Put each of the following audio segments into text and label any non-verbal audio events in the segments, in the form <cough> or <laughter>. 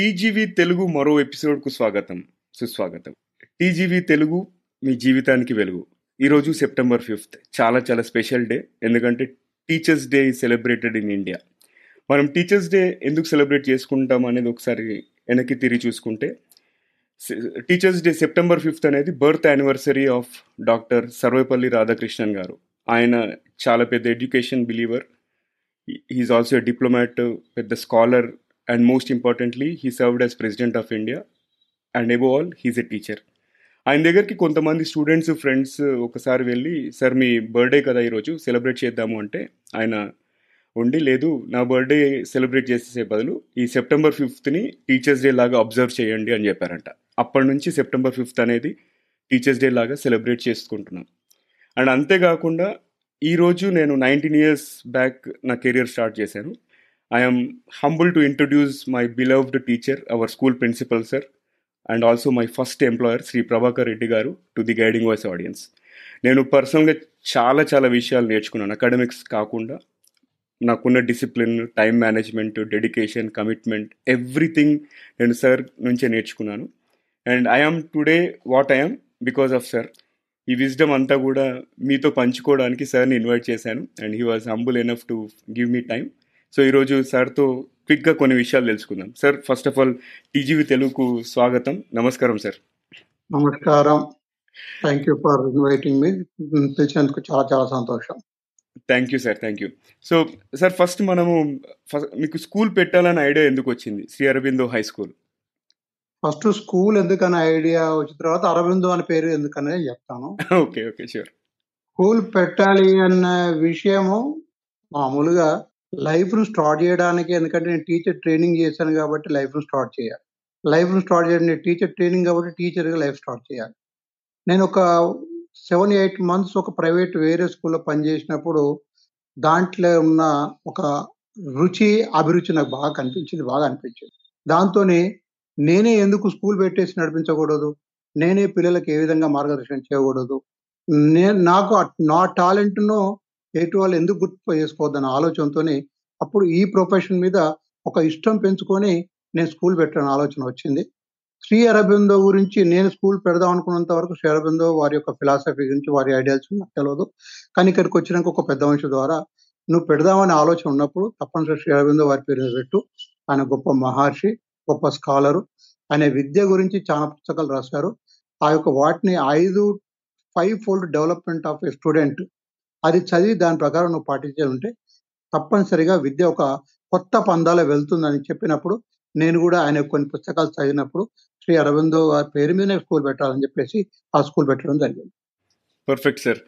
TGV Telugu మరో ఎపిసోడ్కు స్వాగతం సుస్వాగతం. టీజీవీ తెలుగు మీ జీవితానికి వెలుగు. ఈరోజు సెప్టెంబర్ ఫిఫ్త్. చాలా చాలా స్పెషల్ డే. ఎందుకంటే teachers day celebrated in India. మనం టీచర్స్ డే ఎందుకు సెలబ్రేట్ చేసుకుంటాం అనేది ఒకసారి వెనక్కి తిరిగి చూసుకుంటే టీచర్స్ డే సెప్టెంబర్ ఫిఫ్త్ అనేది birth anniversary of doctor Sarvepalli Radhakrishnan garu. ఆయన చాలా పెద్ద education believer. He is also a diplomat పెద్ద scholar and most importantly he served as president of India and above all he's a teacher ఆయన దగ్గరికి కొంతమంది students friends ఒకసారి వెళ్ళి sir మీ birthday కదా ఈరోజు? సెలబ్రేట్ చేద్దాము. అంటే ఆయన ఉండి లేదు నా బర్త్డే సెలబ్రేట్ చేసేసే బదులు ఈ సెప్టెంబర్ ఫిఫ్త్ని టీచర్స్ డే లాగా అబ్జర్వ్ చేయండి అని చెప్పారంట. అప్పటి నుంచి సెప్టెంబర్ ఫిఫ్త్ అనేది టీచర్స్ డే లాగా సెలబ్రేట్ చేసుకుంటున్నాం. అండ్ అంతేకాకుండా ఈరోజు నేను నైన్టీన్ ఇయర్స్ బ్యాక్ నా కెరియర్ స్టార్ట్ చేశాను. I'm humble to introduce my beloved teacher our school principal sir and also my first employer Shri Prabhakar Reddy garu to the guiding voice audience నేను పర్సనల్గా చాలా చాలా విషయాలు నేర్చుకున్నాను. అకాడమిక్స్ కాకుండా నాకున్న discipline time management dedication commitment everything నేను sir నుంచే నేర్చుకున్నాను. And I'm today what I'm because of sir ఈ విజ్డమ్ అంతా కూడా మీతో పంచుకోవడానికి సార్ని ఇన్వైట్ చేశాను. And he was humble enough to give me time so ఈరోజు సార్తో క్విక్గా కొన్ని విషయాలు తెలుసుకుందాం. Sir first of all TGV తెలుగుకు స్వాగతం. నమస్కారం సార్. నమస్కారం. Thank you for inviting me పిలిచినందుకు చాలా చాలా సంతోషం. Thank you sir thank you so sir first మనము ఫస్ట్ మీకు స్కూల్ పెట్టాలని ఐడియా ఎందుకు వచ్చింది? Shri Aurobindo high school. First school ఎందుకనే ఐడియా వచ్చిన తర్వాత అరవిందో అనే పేరు ఎందుకనే చెప్తాను. ఓకే ఓకే షూర్ స్కూల్ పెట్టాలి అన్న విషయము మామూలుగా లైఫ్ను స్టార్ట్ చేయడానికి ఎందుకంటే నేను టీచర్ ట్రైనింగ్ చేశాను కాబట్టి లైఫ్ను స్టార్ట్ చేయాలి. లైఫ్ను స్టార్ట్ చేయడం నేను టీచర్ ట్రైనింగ్ కాబట్టి టీచర్గా లైఫ్ స్టార్ట్ చేయాలి. నేను ఒక సెవెన్ ఎయిట్ మంత్స్ ఒక ప్రైవేట్ వేరే స్కూల్లో పనిచేసినప్పుడు దాంట్లో ఉన్న ఒక రుచి అభిరుచి నాకు బాగా కనిపించింది బాగా అనిపించింది. దాంతోనే నేనే ఎందుకు స్కూల్ పెట్టేసి నడిపించకూడదు? నేనే పిల్లలకు ఏ విధంగా మార్గదర్శనం చేయకూడదు? నేను నాకు నా టాలెంట్ను ఎయిట్ వాళ్ళు ఎందుకు గుర్తు చేసుకోవద్దన్న ఆలోచనతోనే అప్పుడు ఈ ప్రొఫెషన్ మీద ఒక ఇష్టం పెంచుకొని నేను స్కూల్ పెట్టాలని ఆలోచన వచ్చింది. శ్రీ అరబిందో గురించి నేను స్కూల్ పెడదాం అనుకున్నంత వరకు శ్రీ అరబిందో వారి యొక్క ఫిలాసఫీ గురించి వారి ఐడియాస్ నాకు తెలియదు కానీ ఇక్కడికి వచ్చినాక ఒక పెద్ద మనిషి ద్వారా నువ్వు పెడదామనే ఆలోచన ఉన్నప్పుడు తప్పనిసరి శ్రీ అరబిందో వారి పేరు పెట్టు. ఆయన గొప్ప మహర్షి గొప్ప స్కాలరు ఆయన విద్య గురించి చాలా పుస్తకాలు రాశారు. ఆ యొక్క వాటిని ఐదు five fold development of a student అది చదివి దాని ప్రకారం నువ్వు పాటించే ఉంటే తప్పనిసరిగా విద్య ఒక కొత్త పందాలో వెళ్తుందని చెప్పినప్పుడు నేను కూడా ఆయన కొన్ని పుస్తకాలు చదివినప్పుడు శ్రీ అరవిందో గారి పేరు మీదనే స్కూల్ పెట్టాలని చెప్పేసి ఆ స్కూల్ పెట్టడం జరిగింది. Perfect sir.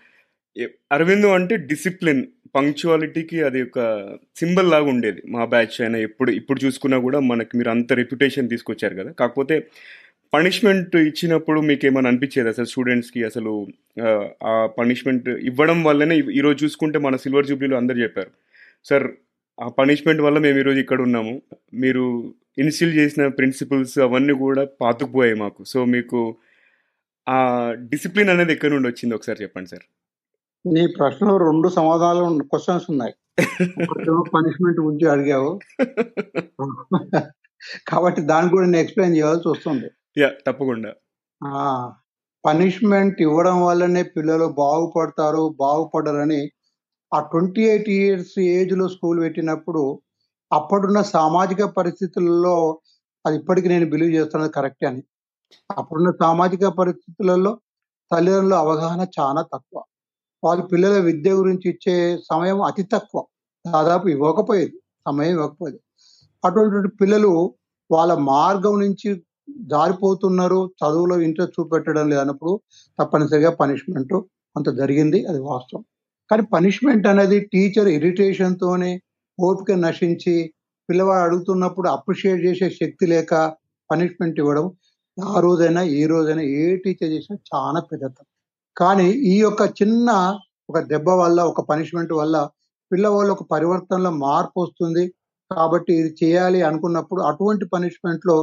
అరవిందో అంటే డిసిప్లిన్ పంక్చువాలిటీకి అది ఒక సింబల్ లాగా ఉండేది. మా బ్యాచ్ అయినా ఎప్పుడు ఇప్పుడు చూసుకున్నా కూడా మనకి మీరు అంత రెప్యుటేషన్ తీసుకొచ్చారు కదా. కాకపోతే పనిష్మెంట్ ఇచ్చినప్పుడు మీకు ఏమైనా అనిపించేది అసలు స్టూడెంట్స్కి అసలు ఆ పనిష్మెంట్ ఇవ్వడం వల్లనే ఈరోజు చూసుకుంటే మన సిల్వర్ జూబ్లీలో అందరు చెప్పారు. సార్ ఆ పనిష్మెంట్ వల్ల మేము ఈరోజు ఇక్కడ ఉన్నాము. మీరు ఇన్స్టిల్ చేసిన ప్రిన్సిపల్స్ అవన్నీ కూడా పాతుకుపోయాయి మాకు. సో మీకు ఆ డిసిప్లిన్ అనేది ఎక్కడి నుండి వచ్చింది ఒకసారి చెప్పండి సార్. నీ ప్రశ్నలో రెండు సమాధానాలు క్వశ్చన్స్ ఉన్నాయి. పనిష్మెంట్ గురించి అడిగావు. <laughs> కాబట్టి దాన్ని కూడా నేను ఎక్స్ప్లెయిన్ చేయాల్సి వస్తుంది. యా తప్పకుండా. పనిష్మెంట్ ఇవ్వడం వల్లనే పిల్లలు బాగుపడతారు బాగుపడరని ఆ ట్వంటీ ఎయిట్ ఇయర్స్ ఏజ్లో స్కూల్ పెట్టినప్పుడు అప్పుడున్న సామాజిక పరిస్థితుల్లో అది ఇప్పటికి నేను బిలీవ్ చేస్తున్నది కరెక్టే అని. అప్పుడున్న సామాజిక పరిస్థితులలో తల్లిదండ్రుల అవగాహన చాలా తక్కువ. వాళ్ళు పిల్లల విద్య గురించి ఇచ్చే సమయం అతి తక్కువ. దాదాపు ఇవ్వకపోయేది సమయం ఇవ్వకపోయేది. అటువంటి పిల్లలు వాళ్ళ మార్గం నుంచి జారిపోతున్నారు చదువులో ఇంట్రెస్ట్ చూపెట్టడం లేదన్నప్పుడు తప్పనిసరిగా పనిష్మెంట్ కొంత జరిగింది అది వాస్తవం. కానీ పనిష్మెంట్ అనేది టీచర్ ఇరిటేషన్తోనే ఓపిక నశించి పిల్లవాడు అడుగుతున్నప్పుడు అప్రిషియేట్ చేసే శక్తి లేక పనిష్మెంట్ ఇవ్వడం ఆ రోజైనా ఈ రోజైనా ఏ టీచర్ చేసినా చాలా పెద్ద కానీ ఈ యొక్క చిన్న ఒక దెబ్బ వల్ల ఒక పనిష్మెంట్ వల్ల పిల్లవాళ్ళు ఒక పరివర్తనలో మార్పు వస్తుంది. కాబట్టి ఇది చేయాలి అనుకున్నప్పుడు అటువంటి పనిష్మెంట్లో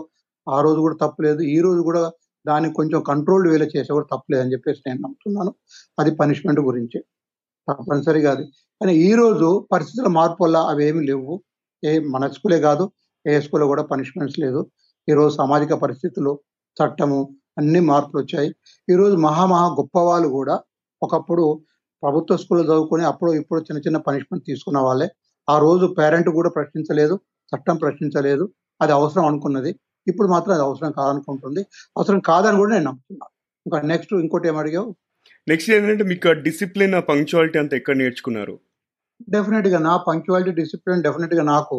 ఆ రోజు కూడా తప్పలేదు ఈ రోజు కూడా దానికి కొంచెం కంట్రోల్డ్ వేలో చేసే కూడా తప్పలేదు అని చెప్పేసి నేను నమ్ముతున్నాను. అది పనిష్మెంట్ గురించి. తప్పనిసరి కాదు. కానీ ఈ రోజు పరిస్థితుల మార్పు వల్ల అవి ఏమి లేవు. ఏ మన స్కూలే కాదు ఏ స్కూల్లో కూడా పనిష్మెంట్స్ లేదు. ఈరోజు సామాజిక పరిస్థితులు చట్టము అన్ని మార్పులు వచ్చాయి. ఈరోజు మహా మహా గొప్ప వాళ్ళు కూడా ఒకప్పుడు ప్రభుత్వ స్కూల్లో చదువుకొని అప్పుడు ఇప్పుడు చిన్న చిన్న పనిష్మెంట్ తీసుకున్న వాళ్ళే. ఆ రోజు పేరెంట్ కూడా ప్రశ్నించలేదు చట్టం ప్రశ్నించలేదు. అది అవసరం అనుకున్నది. ఇప్పుడు మాత్రం అది అవసరం కాదనుకుంటుంది. అవసరం కాదని కూడా నేను నమ్ముతున్నాను ఇంకా నెక్స్ట్ ఇంకోటి ఏమడిగావు నెక్స్ట్ ఏంటంటే మీకు డిసిప్లిన్ పంక్చువాలిటీ అంతా ఎక్కడ నేర్చుకున్నారు? డెఫినెట్గా నా పంక్చువాలిటీ డిసిప్లిన్ డెఫినెట్గా నాకు.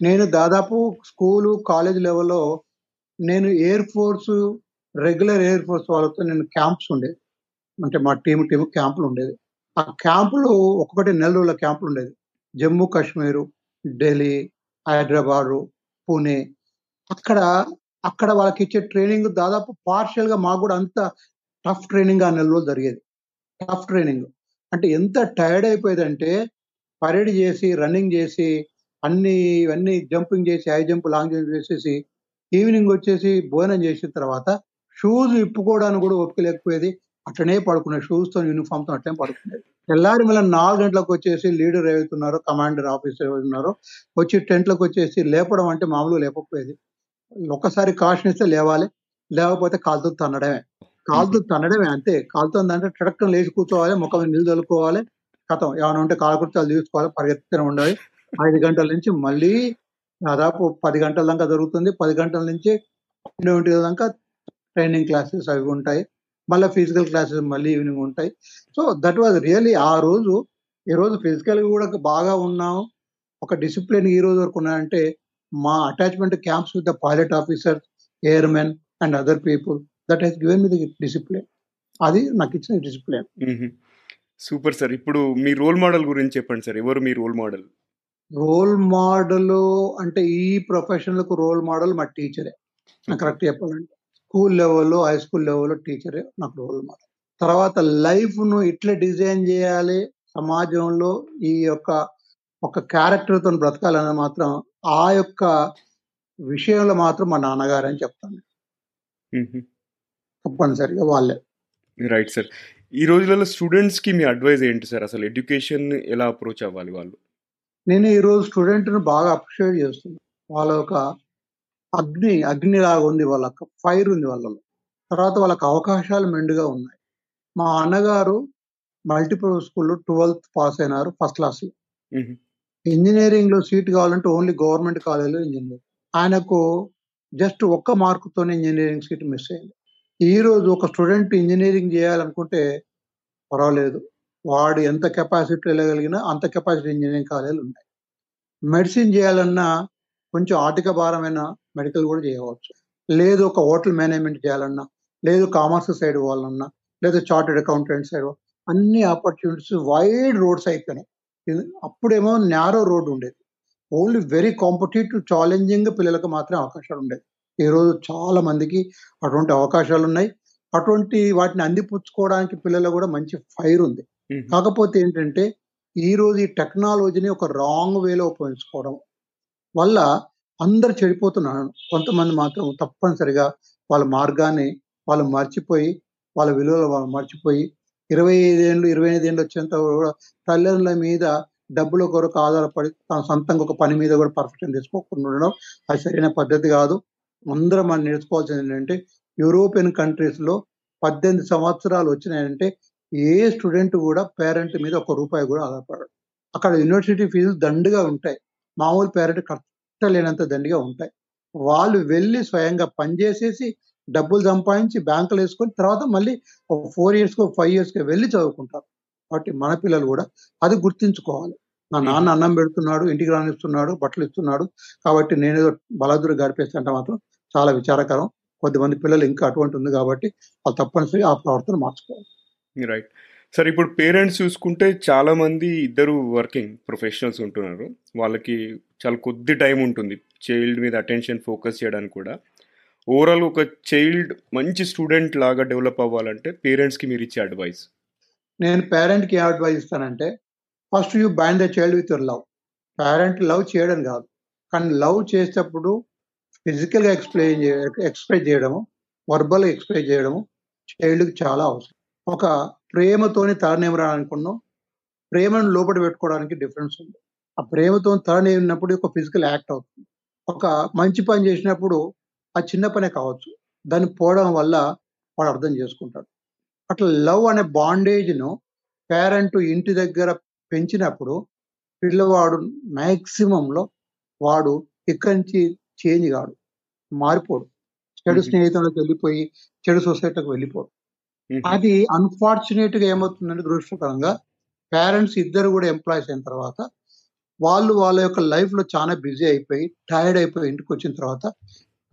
నేను దాదాపు స్కూలు కాలేజ్ లెవెల్లో నేను air force regular air force వాళ్ళతో నేను క్యాంప్స్ ఉండేది అంటే మా టీం టీం క్యాంపులు ఉండేది. ఆ క్యాంపులు ఒక్కొక్కటి నెల రోజుల క్యాంపులు ఉండేది. జమ్మూ కాశ్మీరు ఢిల్లీ హైదరాబాదు పూణే అక్కడ అక్కడ వాళ్ళకి ఇచ్చే ట్రైనింగ్ దాదాపు పార్షియల్గా మాకు కూడా అంత టఫ్ ట్రైనింగ్ ఆ నెలలో జరిగేది. టఫ్ ట్రైనింగ్ అంటే ఎంత టైర్డ్ అయిపోయేదంటే పరేడ్ చేసి రన్నింగ్ చేసి అన్ని ఇవన్నీ జంపింగ్ చేసి హై జంప్ లాంగ్ జంప్ చేసేసి ఈవినింగ్ వచ్చేసి భోజనం చేసిన తర్వాత షూస్ ఇప్పుకోవడానికి కూడా ఓపిక లేకపోయేది. అట్లనే పడుకునే షూస్తో తో అట్లనే పడుకునేది. తెల్లారి మళ్ళీ నాలుగు గంటలకు వచ్చేసి లీడర్ ఏవైతున్నారో కమాండర్ ఆఫీసర్ ఉన్నారో వచ్చి టెంట్లకు వచ్చేసి లేపడం అంటే మామూలుగా లేకపోయేది ఒకసారి కాషన్ ఇస్తే లేవాలి. లేకపోతే కాలుతో తన్నడమే. కాలుతో తన్నడమే అంతే. కాలుతో అంటే ట్రక్కం లేచి కూర్చోవాలి ముఖం నీళ్ళు చల్లుకోవాలి కథం. ఏమైనా ఉంటే కాలకృత్యాలు తీసుకోవాలి పరిగెత్తుతూనే ఉండాలి. ఐదు గంటల నుంచి మళ్ళీ దాదాపు పది గంటల దాకా జరుగుతుంది. పది గంటల నుంచి పన్నెండు దాకా ట్రైనింగ్ క్లాసెస్ అవి ఉంటాయి. మళ్ళీ ఫిజికల్ క్లాసెస్ మళ్ళీ ఈవినింగ్ ఉంటాయి. సో దట్ వాజ్ రియల్లీ ఆ రోజు ఈ రోజు ఫిజికల్ కూడా బాగా ఉన్నాం. ఒక డిసిప్లిన్ ఈ రోజు వరకు ఉన్నాయంటే మా attachment camps with the pilot officer airmen and other people that he's given me the discipline అది నాకు ఇచ్చిన డిసిప్లిన్ సూపర్ సార్. ఇప్పుడు మీ రోల్ మోడల్ గురించి చెప్పండి సార్. ఎవరు మీ రోల్ మోడల్? రోల్ మోడల్ అంటే ఈ ప్రొఫెషన్కు రోల్ మోడల్ మా టీచరే. నాకు కరెక్ట్ చెప్పాలంటే స్కూల్ లెవెల్లో హై స్కూల్ లెవెల్లో టీచరే నాకు రోల్ మోడల్. తర్వాత లైఫ్ను ఇట్లా డిజైన్ చేయాలి. సమాజంలో ఈ యొక్క ఒక క్యారెక్టర్తో బ్రతకాలని మాత్రం ఆ యొక్క విషయంలో మాత్రం మా నాన్నగారు అని చెప్తాను. తప్పనిసరిగా వాళ్ళే. Right sir. ఈ రోజులలో స్టూడెంట్స్కి మీ అడ్వైజ్ ఏంటి సార్? అసలు ఎడ్యుకేషన్ ఎలా అప్రోచ్ అవ్వాలి వాళ్ళు? నేను ఈ రోజు స్టూడెంట్ను బాగా అప్రిషియేట్ చేస్తున్నాను వాళ్ళ ఒక అగ్ని అగ్ని లాగా ఉంది వాళ్ళకి ఫైర్ ఉంది వాళ్ళలో. తర్వాత వాళ్ళకి అవకాశాలు మెండుగా ఉన్నాయి. మా అన్నగారు మల్టిపుల్ స్కూల్లో ట్వెల్త్ పాస్ అయినారు ఫస్ట్ క్లాస్ ఇంజనీరింగ్లో సీట్ కావాలంటే ఓన్లీ గవర్నమెంట్ కాలేజీలో ఇంజనీర్. ఆయనకు జస్ట్ ఒక్క మార్కుతోనే ఇంజనీరింగ్ సీట్ మిస్ అయింది. ఈ రోజు ఒక స్టూడెంట్ ఇంజనీరింగ్ చేయాలనుకుంటే పర్వాలేదు. వాడు ఎంత కెపాసిటీ వెళ్ళగలిగినా అంత కెపాసిటీ ఇంజనీరింగ్ కాలేజీలు ఉన్నాయి. మెడిసిన్ చేయాలన్నా కొంచెం ఆర్థిక భారమైన మెడికల్ కూడా చేయవచ్చు. లేదు ఒక హోటల్ మేనేజ్మెంట్ చేయాలన్నా లేదు కామర్స్ సైడ్ వాళ్ళన్నా లేదా చార్టెడ్ అకౌంటెంట్ సైడ్ అన్ని ఆపర్చునిటీస్ వైడ్ రోడ్స్ అయిపోయినాయి. అప్పుడేమో నేరో రోడ్ ఉండేది. ఓన్లీ వెరీ కాంపిటేటివ్ ఛాలెంజింగ్ పిల్లలకు మాత్రమే అవకాశాలు ఉండేది ఈ రోజు చాలా మందికి అటువంటి అవకాశాలు ఉన్నాయి. అటువంటి వాటిని అందిపుచ్చుకోవడానికి పిల్లలు కూడా మంచి ఫైర్ ఉంది. కాకపోతే ఏంటంటే ఈ రోజు ఈ టెక్నాలజీని ఒక రాంగ్ వేలో ఉపయోగించుకోవడం వల్ల అందరు చెడిపోతున్నారు. కొంతమంది మాత్రం తప్పనిసరిగా వాళ్ళ మార్గాన్ని వాళ్ళు మర్చిపోయి వాళ్ళ విలువలు వాళ్ళు మర్చిపోయి ఇరవై ఐదేళ్ళు ఇరవై ఐదేళ్ళు వచ్చేంత కూడా తల్లిదండ్రుల మీద డబ్బుల కొరకు ఆధారపడి తన సొంతంగా ఒక పని మీద కూడా పర్ఫెక్షన్ తీసుకోకుండా ఉండడం అది సరైన పద్ధతి కాదు. అందరం మనం నేర్చుకోవాల్సింది ఏంటంటే యూరోపియన్ కంట్రీస్లో పద్దెనిమిది సంవత్సరాలు వచ్చినాయంటే ఏ స్టూడెంట్ కూడా పేరెంట్ మీద ఒక రూపాయి కూడా ఆధారపడడు. అక్కడ యూనివర్సిటీ ఫీజులు దండుగా ఉంటాయి. మామూలు పేరెంట్ కట్టలేనంత దండిగా ఉంటాయి. వాళ్ళు వెళ్ళి స్వయంగా పనిచేసేసి డబ్బులు సంపాదించి బ్యాంకులు వేసుకొని తర్వాత మళ్ళీ ఒక ఫోర్ ఇయర్స్కో ఫైవ్ ఇయర్స్కో వెళ్ళి చదువుకుంటారు. కాబట్టి మన పిల్లలు కూడా అది గుర్తించుకోవాలి. నా నాన్న అన్నం పెడుతున్నాడు ఇంటికి రానిస్తున్నాడు బట్టలు ఇస్తున్నాడు. కాబట్టి నేనేదో బలాదురు గడిపేస్తుంటే మాత్రం చాలా విచారకరం. కొద్దిమంది పిల్లలు ఇంకా అటువంటి ఉంది కాబట్టి వాళ్ళు తప్పనిసరి ఆ ప్రవర్తన మార్చుకోవాలి. రైట్ సార్ ఇప్పుడు పేరెంట్స్ చూసుకుంటే చాలా మంది ఇద్దరు వర్కింగ్ ప్రొఫెషనల్స్ ఉంటున్నారు. వాళ్ళకి చాలా కొద్ది టైం ఉంటుంది. చైల్డ్ మీద అటెన్షన్ ఫోకస్ చేయడానికి కూడా. ఓవరాల్ ఒక చైల్డ్ మంచి స్టూడెంట్ లాగా డెవలప్ అవ్వాలంటే పేరెంట్స్కి మీరు ఇచ్చే అడ్వైస్. నేను పేరెంట్కి ఏం అడ్వైస్ ఇస్తానంటే first you bond the child with your love parent love చేయడం కాదు. కానీ లవ్ చేసేటప్పుడు ఫిజికల్గా ఎక్స్ప్లెయిన్ ఎక్స్ప్రెస్ చేయడము వర్బల్ ఎక్స్ప్రెస్ చేయడము చైల్డ్కి చాలా అవసరం. ఒక ప్రేమతోని తలనేమరాలనుకున్నాం ప్రేమను లోపల పెట్టుకోవడానికి డిఫరెన్స్ ఉంది. ఆ ప్రేమతో తరణేమినప్పుడు ఒక ఫిజికల్ యాక్ట్ అవుతుంది. ఒక మంచి పని చేసినప్పుడు ఆ చిన్న పనే కావచ్చు. దాన్ని పోవడం వల్ల వాడు అర్థం చేసుకుంటాడు. అట్లా లవ్ అనే బాండేజ్ను పేరెంట్ ఇంటి దగ్గర పెంచినప్పుడు పిల్లవాడు మ్యాక్సిమంలో వాడు ఇక్కడి నుంచి చేంజ్ కాడు. మారిపోడు. చెడు. స్నేహితులకు వెళ్ళిపోయి చెడు సొసైటీకి వెళ్ళిపోడు. అది అన్ఫార్చునేట్గా ఏమవుతుందంటే దురదృష్టకరంగా పేరెంట్స్ ఇద్దరు కూడా ఎంప్లాయీస్ అయిన తర్వాత వాళ్ళు వాళ్ళ యొక్క లైఫ్లో చాలా బిజీ అయిపోయి టైర్డ్ అయిపోయి ఇంటికి వచ్చిన తర్వాత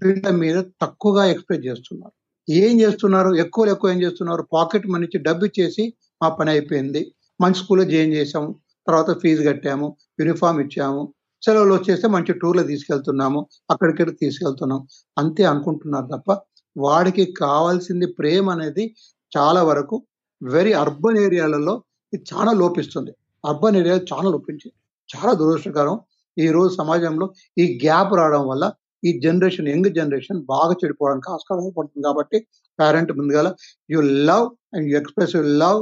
పిల్లల మీద తక్కువగా ఎక్స్పెక్ట్ చేస్తున్నారు. ఏం చేస్తున్నారు? ఎక్కువ ఎక్కువ ఏం చేస్తున్నారు? పాకెట్ మనీ డబ్బు ఇచ్చేసి మా పని అయిపోయింది. మంచి స్కూల్లో జాయిన్ చేసాము తర్వాత ఫీజు కట్టాము. యూనిఫామ్ ఇచ్చాము. సెలవులు వచ్చేస్తే మంచి టూర్లో తీసుకెళ్తున్నాము. అక్కడికి తీసుకెళ్తున్నాం. అంతే అనుకుంటున్నారు తప్ప వాడికి కావాల్సింది ప్రేమ అనేది చాలా వరకు వెరీ అర్బన్ ఏరియాలలో ఇది చాలా లోపిస్తుంది. అర్బన్ ఏరియాలు చాలా లోపించింది చాలా దురదృష్టకరం. ఈ రోజు సమాజంలో ఈ గ్యాప్ రావడం వల్ల ఈ జనరేషన్ యంగ్ జనరేషన్ బాగా చెడిపోవడానికి ఆస్కారం పడుతుంది కాబట్టి పేరెంట్ ముందుగా you love and you express you love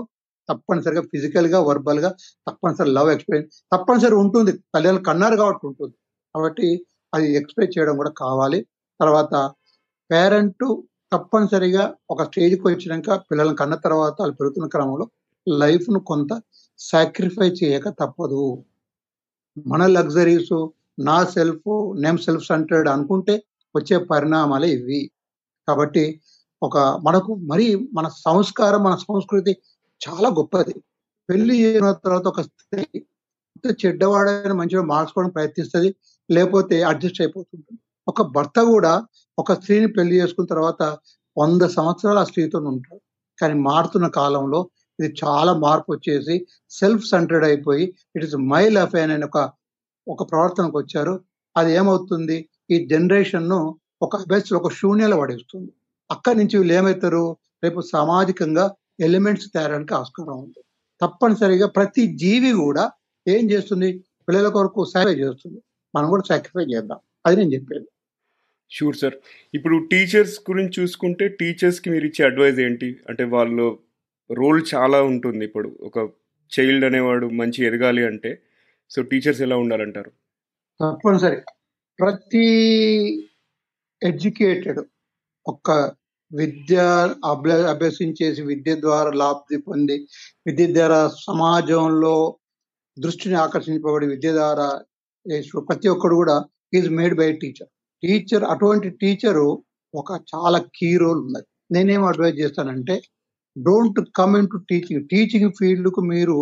తప్పనిసరిగా ఫిజికల్గా వర్బల్గా తప్పనిసరి లవ్ ఎక్స్ప్రెస్ తప్పనిసరి ఉంటుంది. తల్లిదండ్రులు కన్నారు కాబట్టి ఉంటుంది. కాబట్టి అది ఎక్స్ప్రెస్ చేయడం కూడా కావాలి. తర్వాత పేరెంట్ తప్పనిసరిగా ఒక స్టేజ్కి వచ్చినాక పిల్లలను కన్న తర్వాత వాళ్ళు పెరుగుతున్న క్రమంలో లైఫ్ను కొంత సాక్రిఫై చేయక తప్పదు. మన లగ్జరీస్ నా సెల్ఫ్ నేమ్ సెల్ఫ్ సెంటర్డ్ అనుకుంటే వచ్చే పరిణామాలే ఇవి. కాబట్టి ఒక మనకు మరి మన సంస్కారం మన సంస్కృతి చాలా గొప్పది. పెళ్ళి చేసిన తర్వాత ఒక స్త్రీ ఎంత చెడ్డవాడైన మంచిగా మార్చుకోవడం ప్రయత్నిస్తుంది లేకపోతే అడ్జస్ట్ అయిపోతుంటుంది. ఒక భర్త కూడా ఒక స్త్రీని పెళ్ళి చేసుకున్న తర్వాత వంద సంవత్సరాలు ఆ స్త్రీతో ఉంటాడు. కానీ మారుతున్న కాలంలో ఇది చాలా మార్పు వచ్చేసి సెల్ఫ్ సెంటర్డ్ అయిపోయి ఇట్ ఇస్ మై లైఫ్ అనే ఒక ఒక ప్రవర్తనకు వచ్చారు. అది ఏమవుతుంది? ఈ జనరేషన్ను ఒక అభ్యర్థులు ఒక శూన్యాలు పడేస్తుంది. అక్కడి నుంచి వీళ్ళు ఏమవుతారు? రేపు సామాజికంగా ఎలిమెంట్స్ తేరడానికి ఆస్కారం ఉంది. తప్పనిసరిగా ప్రతి జీవి కూడా ఏం చేస్తుంది? పిల్లల కొరకు సాక్రిఫై చేస్తుంది. మనం కూడా సాక్రిఫై చేద్దాం. అది నేను చెప్పేది. షూర్ సార్ ఇప్పుడు టీచర్స్ గురించి చూసుకుంటే టీచర్స్కి మీరు ఇచ్చే అడ్వైజ్ ఏంటి? అంటే వాళ్ళు రోల్ చాలా ఉంటుంది. ఇప్పుడు ఒక చైల్డ్ అనేవాడు మంచి ఎదగాలి అంటే సో టీచర్స్ ఎలా ఉండాలంటారు? తప్పనిసరి. ప్రతి ఎడ్యుకేటెడ్ ఒక విద్య అభ్య అభ్యసించేసి విద్య ద్వారా లాభి పొంది విద్య ద్వారా సమాజంలో దృష్టిని ఆకర్షించబడి విద్య ద్వారా ప్రతి ఒక్కడు కూడా is made by teacher. Teacher అటువంటి టీచరు ఒక చాలా కీ రోల్ ఉన్నది. నేనేం అడ్వైజ్ చేస్తానంటే don't come into teaching. Teaching ఫీల్డ్కు మీరు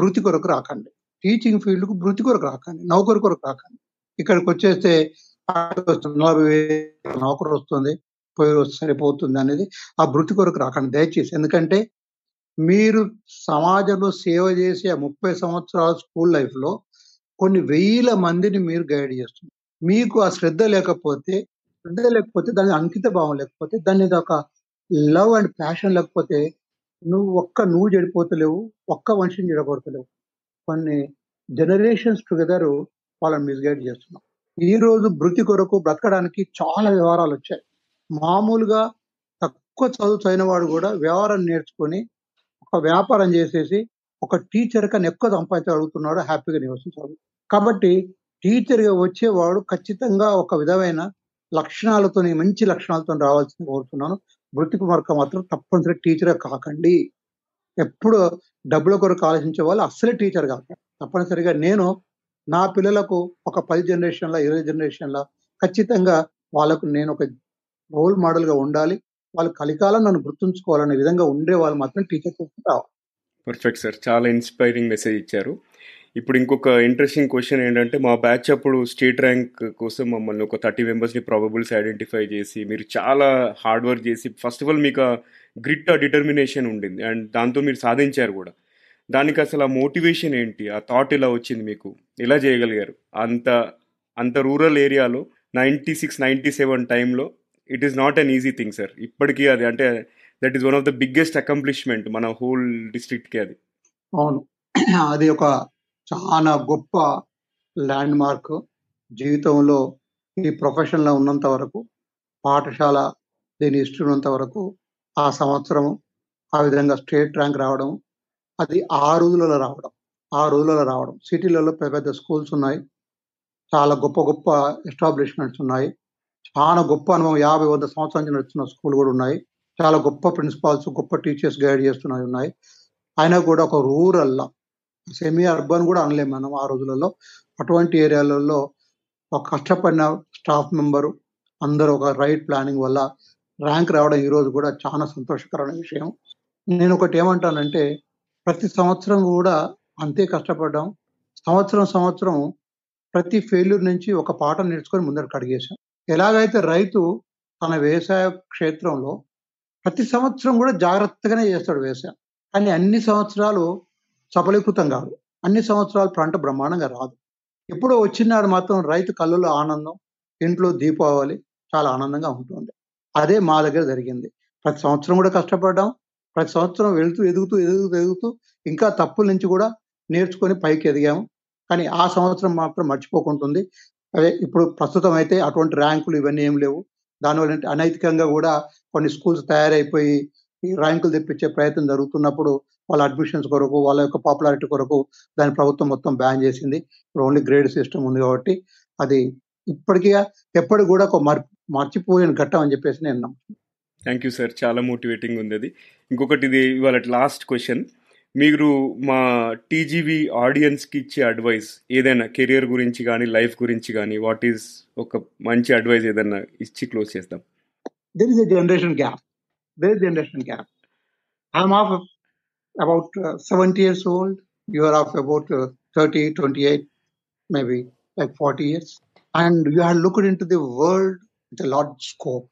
వృత్తి కొరకు రాకండి. టీచింగ్ ఫీల్డ్కు వృత్తి కొరకు రాకండి నౌకరు కొరకు రాకండి. ఇక్కడికి వచ్చేస్తే నలభై వేలు నౌకరు వస్తుంది పోయి సరిపోతుంది అనేది ఆ వృత్తి కొరకు రాకండి దయచేసి. ఎందుకంటే మీరు సమాజంలో సేవ చేసే ఆ ముప్పై సంవత్సరాల స్కూల్ లైఫ్లో కొన్ని వేల మందిని మీరు గైడ్ చేస్తున్నారు. మీకు ఆ శ్రద్ధ లేకపోతే శ్రద్ధ లేకపోతే దాని అంకిత భావం లేకపోతే దాని ఒక లవ్ అండ్ ప్యాషన్ లేకపోతే నువ్వు ఒక్క నువ్వు చెడిపోతలేవు ఒక్క మనిషిని చెడగొడతలేవు. కొన్ని జనరేషన్స్ టుగెదర్ వాళ్ళని మిస్గైడ్ చేస్తున్నాం. ఈ రోజు బృతి కొరకు బ్రతకడానికి చాలా వ్యవహారాలు వచ్చాయి. మామూలుగా తక్కువ చదువు చదివిన వాడు కూడా వ్యవహారం నేర్చుకొని ఒక వ్యాపారం చేసేసి ఒక టీచర్ కన్నా ఎక్కువ సంపాదించగలుగుతున్నాడు హ్యాపీగా నివసించాడు. కాబట్టి టీచర్గా వచ్చేవాడు ఖచ్చితంగా ఒక విధమైన లక్షణాలతో మంచి లక్షణాలతో రావాల్సింది కోరుతున్నాను. వృత్తికి మార్గం మాత్రం తప్పనిసరి టీచర్ కాకండి. ఎప్పుడు డబ్బుల కొరకు ఆలోచించే వాళ్ళు అస్సలే టీచర్ కాదు. తప్పనిసరిగా నేను నా పిల్లలకు ఒక పది జనరేషన్ల ఇరవై జనరేషన్ల ఖచ్చితంగా వాళ్ళకు నేను ఒక రోల్ మోడల్గా ఉండాలి. వాళ్ళు కలికాలం నన్ను గుర్తుంచుకోవాలనే విధంగా ఉండే వాళ్ళు మాత్రం టీచర్ రావాలి. పర్ఫెక్ట్ సార్ చాలా ఇన్స్పైరింగ్ మెసేజ్ ఇచ్చారు. ఇప్పుడు ఇంకొక ఇంట్రెస్టింగ్ క్వశ్చన్ ఏంటంటే మా బ్యాచ్ అప్పుడు స్టేట్ ర్యాంక్ కోసం మమ్మల్ని ఒక థర్టీ మెంబర్స్ని ప్రాబబుల్స్ ఐడెంటిఫై చేసి మీరు చాలా హార్డ్ వర్క్ చేసి ఫస్ట్ ఆఫ్ ఆల్ మీకు గ్రిట్ ఆ డిటర్మినేషన్ ఉండింది. అండ్ దాంతో మీరు సాధించారు కూడా. దానికి అసలు ఆ మోటివేషన్ ఏంటి? ఆ థాట్ ఇలా వచ్చింది మీకు? ఇలా చేయగలిగారు? అంత అంత రూరల్ ఏరియాలో నైంటీ సిక్స్ నైంటీ సెవెన్ టైంలో it is not an easy thing sir ఇప్పటికీ అది అంటే that is one of the biggest accomplishment మన హోల్ డిస్ట్రిక్ట్కి అది. అవును. అది ఒక చాలా గొప్ప ల్యాండ్ మార్క్ జీవితంలో ఈ ప్రొఫెషన్లో ఉన్నంత వరకు పాఠశాల దీని ఇస్తున్నంత వరకు ఆ సంవత్సరం ఆ విధంగా స్టేట్ ర్యాంక్ రావడం అది ఆ రోజులలో రావడం ఆ రోజులలో రావడం. సిటీలలో పెద్ద పెద్ద స్కూల్స్ ఉన్నాయి. చాలా గొప్ప గొప్ప ఎస్టాబ్లిష్మెంట్స్ ఉన్నాయి. చాలా గొప్ప అనుభవం యాభై వంద సంవత్సరాల నుంచి నడుస్తున్న స్కూల్ కూడా ఉన్నాయి. చాలా గొప్ప ప్రిన్సిపాల్స్ గొప్ప టీచర్స్ గైడ్ చేస్తున్నాయి ఉన్నాయి. అయినా కూడా ఒక రూరల్లా సెమీ అర్బన్ కూడా అనలేము మనం ఆ రోజులలో. అటువంటి ఏరియాలలో ఒక కష్టపడిన స్టాఫ్ మెంబరు అందరూ ఒక రైట్ ప్లానింగ్ వల్ల ర్యాంక్ రావడం ఈరోజు కూడా చాలా సంతోషకరమైన విషయం. నేను ఒకటి ఏమంటానంటే ప్రతి సంవత్సరం కూడా అంతే కష్టపడ్డాం. సంవత్సరం సంవత్సరం ప్రతి ఫెయిల్యూర్ నుంచి ఒక పాఠం నేర్చుకొని ముందరకు అడిగేశాం. ఎలాగైతే రైతు తన వ్యవసాయ క్షేత్రంలో ప్రతి సంవత్సరం కూడా జాగ్రత్తగానే చేస్తాడు వ్యవసాయం. కానీ అన్ని సంవత్సరాలు సఫలీకృతం కాదు. అన్ని సంవత్సరాలు పంట బ్రహ్మాండంగా రాదు. ఎప్పుడో వచ్చినాడు మాత్రం రైతు కళ్ళలో ఆనందం ఇంట్లో దీపావళి చాలా ఆనందంగా ఉంటుంది. అదే మా దగ్గర జరిగింది. ప్రతి సంవత్సరం కూడా కష్టపడ్డాం. ప్రతి సంవత్సరం వెళుతూ ఎదుగుతూ ఎదుగుతూ ఎదుగుతూ ఇంకా తప్పుల నుంచి కూడా నేర్చుకొని పైకి ఎదిగాము. కానీ ఆ సంవత్సరం మాత్రం మర్చిపోకుంటుంది. అదే ఇప్పుడు ప్రస్తుతం అయితే అటువంటి ర్యాంకులు ఇవన్నీ ఏం లేవు. దానివల్ల అనైతికంగా కూడా కొన్ని స్కూల్స్ తయారైపోయి ఈ ర్యాంకులు తెప్పించే ప్రయత్నం జరుగుతున్నప్పుడు వాళ్ళ అడ్మిషన్స్ కొరకు వాళ్ళ యొక్క పాపులారిటీ కొరకు దాని ప్రభుత్వం మొత్తం బ్యాన్ చేసింది. ఇప్పుడు ఓన్లీ గ్రేడ్ సిస్టమ్ ఉంది కాబట్టి అది ఇప్పటికీ ఎప్పటికి కూడా ఒక మర్ మర్చిపోయిన ఘట్టం అని చెప్పేసి నేను నమ్ముతున్నాను థ్యాంక్ యూ సార్ చాలా మోటివేటింగ్ ఉంది అది ఇంకొకటి ఇది ఇవాళ లాస్ట్ క్వశ్చన్ మీరు మా టీజీవీ ఆడియన్స్కి ఇచ్చే అడ్వైస్ ఏదైనా కెరియర్ గురించి కానీ లైఫ్ గురించి కానీ వాట్ ఈస్ ఒక మంచి అడ్వైస్ ఏదైనా ఇచ్చి క్లోజ్ చేద్దాం there is a generation gap. There is generation gap. I'm of about uh, 70 years old. You are of about uh, 30, 28, maybe like 40 years. And you have looked into the world with a large scope.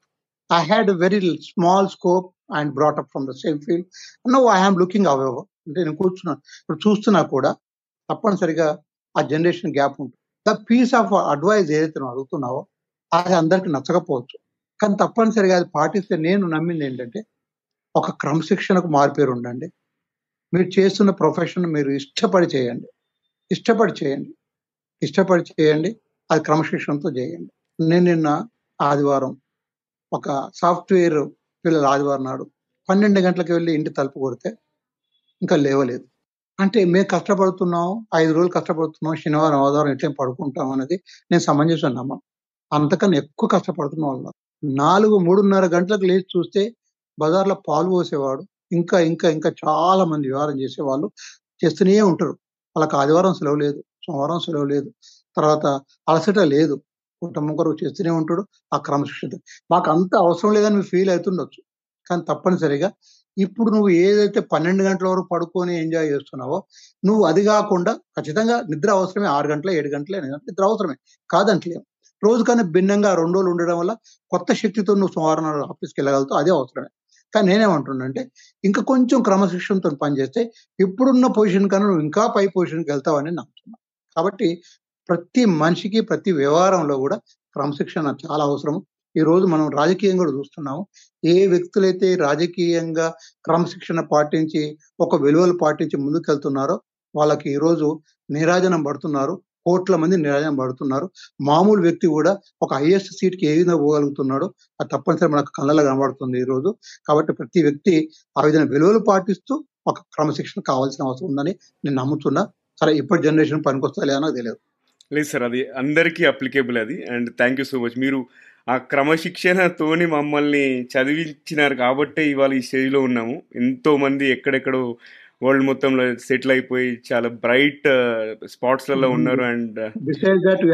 I had a very small scope and brought up from the same field. Now I am looking, however, నేను కూర్చున్నాను ఇప్పుడు చూస్తున్నా కూడా తప్పనిసరిగా ఆ generation gap ఉంటుంది. The piece of advice ఏదైతే నువ్వు అడుగుతున్నావో అది అందరికి నచ్చకపోవచ్చు. కానీ తప్పనిసరిగా అది పాటిస్తే నేను నమ్మింది ఏంటంటే ఒక క్రమశిక్షణకు మార్పేరు ఉండండి. మీరు చేస్తున్న ప్రొఫెషన్ మీరు ఇష్టపడి చేయండి. ఇష్టపడి చేయండి. ఇష్టపడి చేయండి. అది క్రమశిక్షణతో చేయండి. నేను నిన్న ఆదివారం ఒక సాఫ్ట్వేర్ పిల్లల ఆదివారం నాడు పన్నెండు గంటలకు వెళ్ళి ఇంటి తలుపు కొడితే ఇంకా లేవలేదు. అంటే మేము కష్టపడుతున్నాం ఐదు రోజులు కష్టపడుతున్నాం శనివారం ఆదివారం ఎట్లా పడుకుంటాం అనేది నేను సమంజసం నమ్మను. అంతకన్నా ఎక్కువ కష్టపడుతున్న వాళ్ళు నాలుగు మూడున్నర గంటలకు లేచి చూస్తే బజార్లో పాలు పోసేవాడు ఇంకా ఇంకా ఇంకా చాలా మంది వ్యవహారం చేసేవాళ్ళు చేస్తూనే ఉంటారు. వాళ్ళకి ఆదివారం సెలవు లేదు సోమవారం సెలవు లేదు తర్వాత అలసట లేదు. కుటుంబం కొరకు చేస్తూనే ఉంటాడు ఆ క్రమశిక్షణ. మాకు అంత అవసరం లేదని మీరు ఫీల్ అవుతుండొచ్చు. కానీ తప్పనిసరిగా ఇప్పుడు నువ్వు ఏదైతే పన్నెండు గంటల వరకు పడుకొని ఎంజాయ్ చేస్తున్నావో నువ్వు అది కాకుండా ఖచ్చితంగా నిద్ర అవసరమే ఆరు గంటల ఏడు గంటలే నిద్ర అవసరమే. కాదంటలేం. రోజు కన్నా భిన్నంగా రెండు రోజులు ఉండడం వల్ల కొత్త శక్తితో నువ్వు సోమవారం నాడు ఆఫీస్కి వెళ్ళగలుగుతావు అదే అవసరమే. కానీ నేనేమంటున్నానంటే ఇంకా కొంచెం క్రమశిక్షణతో పనిచేస్తే ఇప్పుడున్న పొజిషన్ కన్నా నువ్వు ఇంకా పై పొజిషన్కి వెళ్తావని నమ్ముతున్నాను కాబట్టి ప్రతి మనిషికి ప్రతి వ్యవహారంలో కూడా క్రమశిక్షణ చాలా అవసరం ఈ రోజు మనం రాజకీయం కూడా చూస్తున్నాము. ఏ వ్యక్తులైతే రాజకీయంగా క్రమశిక్షణ పాటించి ఒక విలువలు పాటించి ముందుకెళ్తున్నారో వాళ్ళకి ఈ రోజు పడుతున్నారు. కోట్ల మంది నిరాజనం పడుతున్నారు. మామూలు వ్యక్తి కూడా ఒక హైయెస్ట్ సీట్కి ఏ విధంగా పోగలుగుతున్నాడో అది తప్పనిసరి మనకు కళ్ళలో కనబడుతుంది ఈ రోజు. కాబట్టి ప్రతి వ్యక్తి ఆ విధంగా విలువలు పాటిస్తూ ఒక క్రమశిక్షణ కావాల్సిన అవసరం ఉందని నేను నమ్ముతున్నా. సరే ఇప్పటి జనరేషన్ పనికొస్తా లేదో నాకు తెలియదు. లేదు సార్ అది అందరికీ అప్లికేబుల్ అది. And thank you so much మీరు ఆ క్రమశిక్షణతోని మమ్మల్ని చదివించినారు కాబట్టే ఇవాళ ఈ స్టేజ్లో ఉన్నాము. ఎంతో మంది ఎక్కడెక్కడో వరల్డ్ మొత్తంలో సెటిల్ అయిపోయి చాలా బ్రైట్ స్పాట్స్లలో ఉన్నారు. And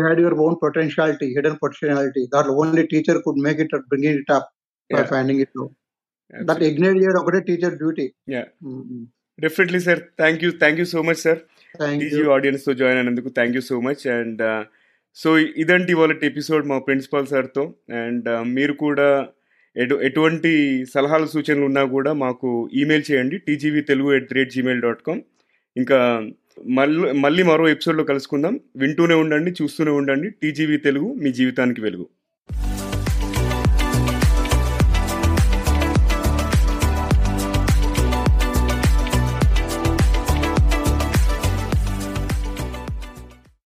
had your own potentiality, hidden potentiality. That only teacher could make it or bring it up by Yeah. finding it out. That ignite చేయడం ఒకటే teacher duty Yeah. Definitely sir thank you thank you so much sir TGV ఆడియన్స్తో join అయినందుకు thank you so much and so ఇదంటి ఇవాళ episode మా principal సార్తో and మీరు కూడా ఎటు ఎటువంటి సలహాలు సూచనలు ఉన్నా కూడా మాకు ఈమెయిల్ చేయండి. TGV Telugu at the rate Gmail dot com ఇంకా మళ్ళీ మళ్ళీ మరో ఎపిసోడ్లో కలుసుకుందాం. వింటూనే ఉండండి చూస్తూనే ఉండండి. టీజీవీ తెలుగు మీ జీవితానికి వెలుగు.